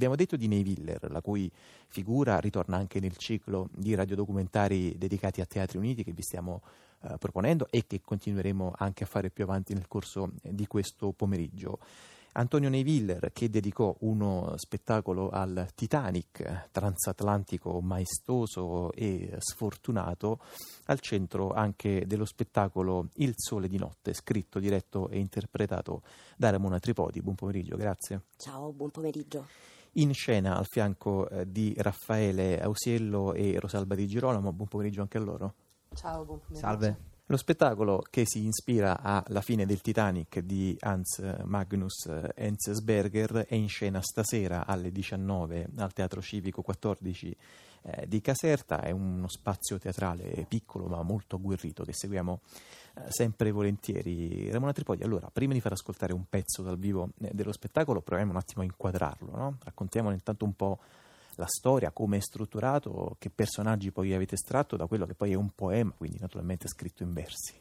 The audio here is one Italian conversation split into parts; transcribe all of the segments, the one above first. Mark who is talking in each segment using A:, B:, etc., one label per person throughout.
A: Abbiamo detto di Ney Willer, la cui figura ritorna anche nel ciclo di radiodocumentari dedicati a Teatri Uniti che vi stiamo eh, proponendo e che continueremo anche a fare più avanti nel corso di questo pomeriggio. Antonio Neiviller che dedicò uno spettacolo al Titanic, transatlantico maestoso e sfortunato, al centro anche dello spettacolo Il sole di notte, scritto, diretto e interpretato da Ramona Tripodi. Buon pomeriggio, grazie.
B: Ciao, buon pomeriggio.
A: In scena al fianco eh, di Raffaele Ausiello e Rosalba Di Girolamo, buon pomeriggio anche a loro.
C: Ciao, buon pomeriggio.
A: Salve. Lo spettacolo che si ispira alla fine del Titanic di Hans Magnus Enzensberger è in scena stasera alle 19 al Teatro Civico 14 eh, di Caserta. È uno spazio teatrale piccolo ma molto agguerrito che seguiamo eh, sempre volentieri. Ramona Tripodi, allora, prima di far ascoltare un pezzo dal vivo eh, dello spettacolo, proviamo un attimo a inquadrarlo. No? Raccontiamo intanto un po' la storia, come è strutturato, che personaggi poi avete estratto da quello che poi è un poema, quindi naturalmente scritto in versi.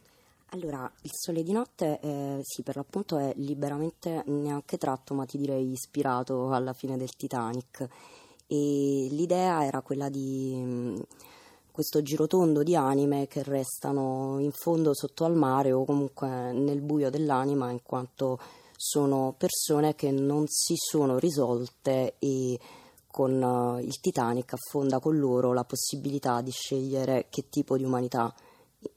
B: Allora, Il sole di notte, eh, sì, per l'appunto è liberamente neanche tratto, ma ti direi ispirato alla fine del Titanic. E l'idea era quella di mh, mm, questo girotondo di anime che restano in fondo sotto al mare o comunque nel buio dell'anima, in quanto sono persone che non si sono risolte e con uh, il Titanic affonda con loro la possibilità di scegliere che tipo di umanità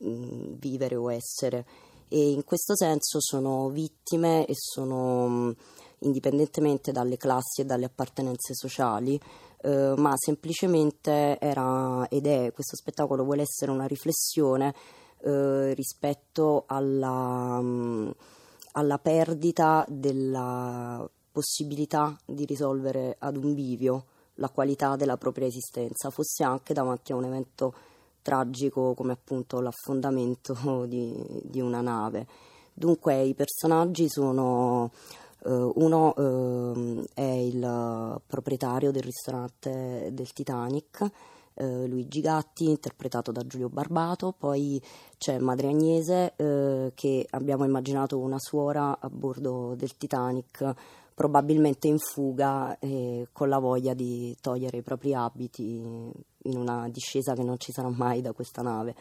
B: mm, vivere o essere. E in questo senso sono vittime e sono mm, indipendentemente dalle classi e dalle appartenenze sociali eh, ma semplicemente era ed è questo spettacolo vuole essere una riflessione eh, rispetto alla, mm, alla perdita della possibilità di risolvere ad un bivio la qualità della propria esistenza, fosse anche davanti a un evento tragico come appunto l'affondamento di, di una nave. Dunque i personaggi sono Uh, uno uh, è il proprietario del ristorante del Titanic, uh, Luigi Gatti, interpretato da Giulio Barbato, poi c'è Madre Agnese che abbiamo immaginato una suora a bordo del Titanic probabilmente in fuga e con la voglia di togliere i propri abiti in una discesa che non ci sarà mai da questa nave.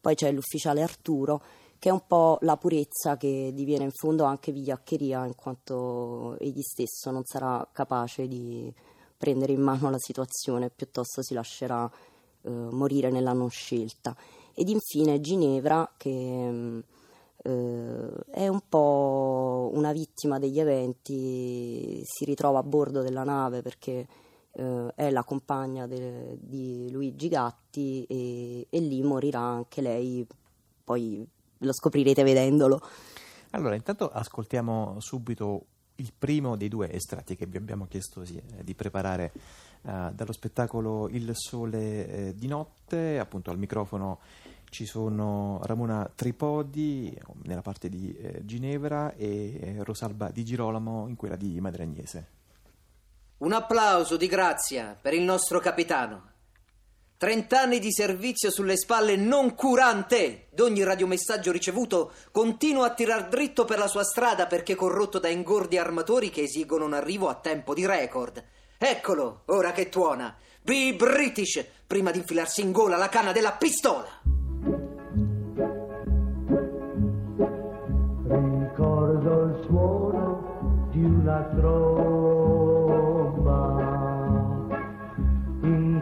B: Poi c'è l'ufficiale Arturo che è un po' la purezza che diviene in fondo anche vigliaccheria in quanto egli stesso non sarà capace di prendere in mano la situazione, piuttosto si lascerà eh, morire nella non scelta. Ed infine Ginevra che eh, è un po' una vittima degli eventi, si ritrova a bordo della nave perché eh, è la compagna de, di Luigi Gatti e, e lì morirà anche lei, poi lo scoprirete vedendolo.
A: Allora, intanto ascoltiamo subito il primo dei due estratti che vi abbiamo chiesto sì, eh, di preparare uh, dallo spettacolo Il sole eh, di notte, appunto al microfono ci sono Ramona Tripodi nella parte di eh, Ginevra e eh, Rosalba Di Girolamo in quella di Madragnese.
D: Un applauso di grazia per il nostro capitano. Trent'anni di servizio sulle spalle non curante d'ogni radiomessaggio ricevuto continua a tirar dritto per la sua strada perché corrotto da ingordi armatori che esigono un arrivo a tempo di record. Eccolo, ora che tuona. Be British, prima di infilarsi in gola la canna della pistola.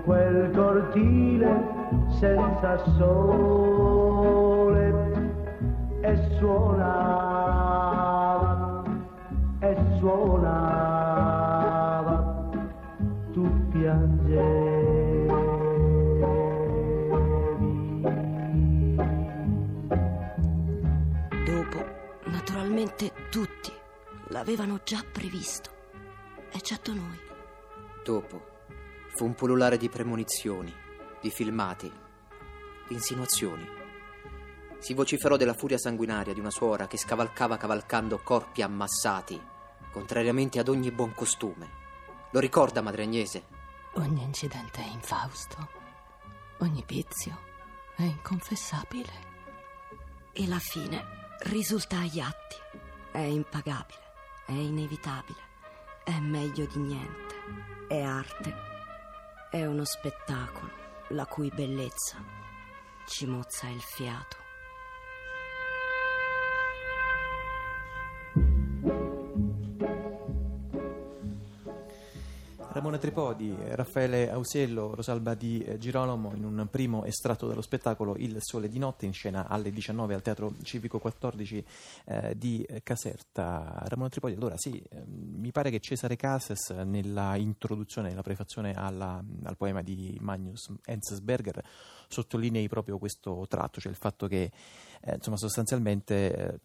E: Quel cortile senza sole e suonava e suonava tu piangevi
B: dopo naturalmente tutti l'avevano già previsto, eccetto noi.
D: Dopo fu un pullulare di premonizioni, di filmati, di insinuazioni. Si vociferò della furia sanguinaria di una suora che scavalcava cavalcando corpi ammassati, contrariamente ad ogni buon costume. Lo ricorda, madre Agnese?
F: Ogni incidente è infausto, ogni vizio è inconfessabile.
B: E la fine risulta agli atti, è impagabile è inevitabile, è meglio di niente. è arte, è uno spettacolo la cui bellezza ci mozza il fiato.
A: Ramona Tripodi, Raffaele Ausello, Rosalba di eh, Girolamo in un primo estratto dello spettacolo Il Sole di Notte in scena alle 19 al Teatro Civico 14 eh, di Caserta. Ramona Tripodi, allora sì, eh, mi pare che Cesare Cases nella introduzione, nella prefazione alla, al poema di Magnus Enzensberger sottolinei proprio questo tratto, cioè il fatto che eh, insomma sostanzialmente eh,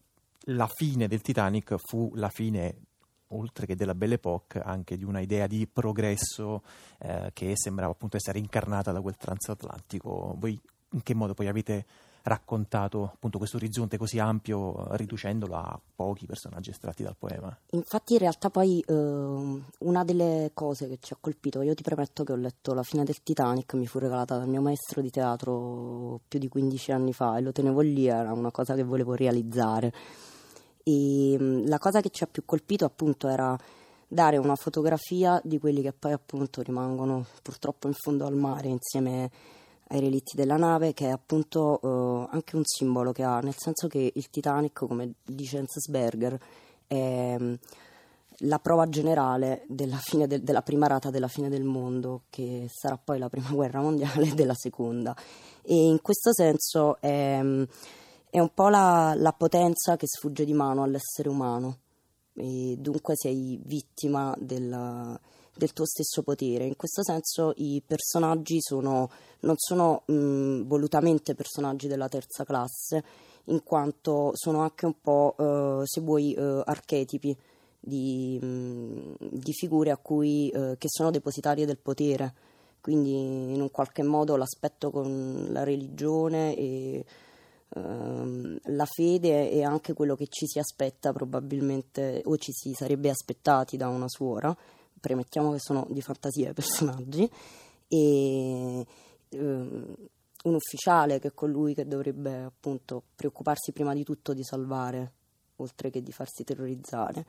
A: la fine del Titanic fu la fine oltre che della Belle Époque, anche di una idea di progresso eh, che sembrava appunto essere incarnata da quel transatlantico. Voi in che modo poi avete raccontato appunto questo orizzonte così ampio riducendolo a pochi personaggi estratti dal poema?
B: Infatti in realtà poi eh, una delle cose che ci ha colpito, io ti premetto che ho letto La fine del Titanic, mi fu regalata dal mio maestro di teatro più di 15 anni fa e lo tenevo lì, era una cosa che volevo realizzare e mm, la cosa che ci ha più colpito appunto era dare una fotografia di quelli che poi appunto rimangono purtroppo in fondo al mare insieme ai relitti della nave che è appunto eh, anche un simbolo che ha nel senso che il Titanic come dice Enzensberger è mm, la prova generale della, de- della prima rata della fine del mondo che sarà poi la prima guerra mondiale della seconda. E in questo senso è mm, è un po' la, la potenza che sfugge di mano all'essere umano e dunque sei vittima del, del tuo stesso potere. In questo senso i personaggi sono, non sono mh, volutamente personaggi della terza classe, in quanto sono anche un po', eh, se vuoi, eh, archetipi di, mh, di, figure cui, eh, che sono depositarie del potere. Quindi in un qualche modo l'aspetto con la religione e Ehm, la fede è anche quello che ci si aspetta probabilmente o ci si sarebbe aspettati da una suora, premettiamo che sono di fantasia i personaggi, e um, un ufficiale che è colui che dovrebbe appunto preoccuparsi prima di tutto di salvare, oltre che di farsi terrorizzare,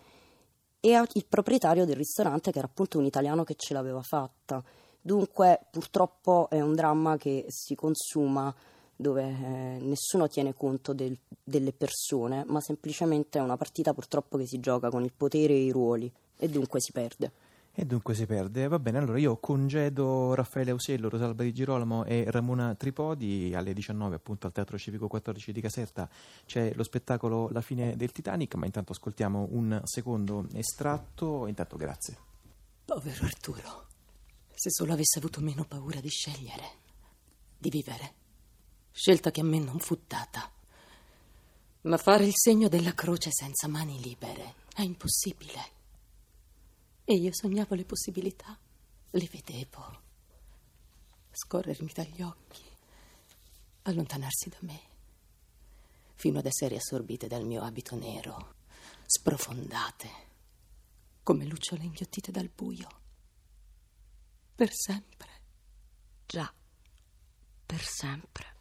B: e il proprietario del ristorante che era appunto un italiano che ce l'aveva fatta. Dunque purtroppo è un dramma che si consuma dove eh, nessuno tiene conto del, delle persone, ma semplicemente è una partita purtroppo che si gioca con il potere e i ruoli e dunque si perde.
A: E dunque si perde. Va bene, allora io congedo Raffaele Ausello, Rosalba di Girolamo e Ramona Tripodi alle 19 appunto al Teatro Civico 14 di Caserta c'è lo spettacolo La fine del Titanic, ma intanto ascoltiamo un secondo estratto. Intanto grazie.
F: Povero Arturo, se solo avesse avuto meno paura di scegliere, di vivere scelta che a me non fu data. Ma fare il segno della croce senza mani libere è impossibile. E io sognavo le possibilità, le vedevo scorrermi dagli occhi, allontanarsi da me, fino ad essere assorbite dal mio abito nero, sprofondate, come lucciole inghiottite dal buio. Per sempre.
B: Già, per sempre.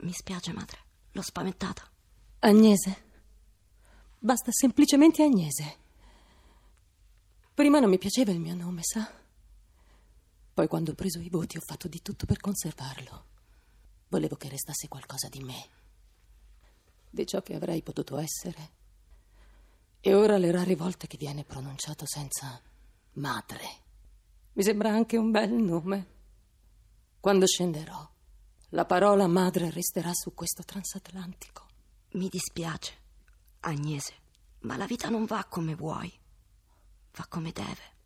B: Mi spiace, madre. L'ho spaventata.
F: Agnese. Basta semplicemente Agnese. Prima non mi piaceva il mio nome, sa? Poi quando ho preso i voti ho fatto di tutto per conservarlo. Volevo che restasse qualcosa di me. Di ciò che avrei potuto essere. E ora le rare volte che viene pronunciato senza madre. Mi sembra anche un bel nome. Quando scenderò la parola madre resterà su questo transatlantico.
B: Mi dispiace, Agnese, ma la vita non va come vuoi, va come deve.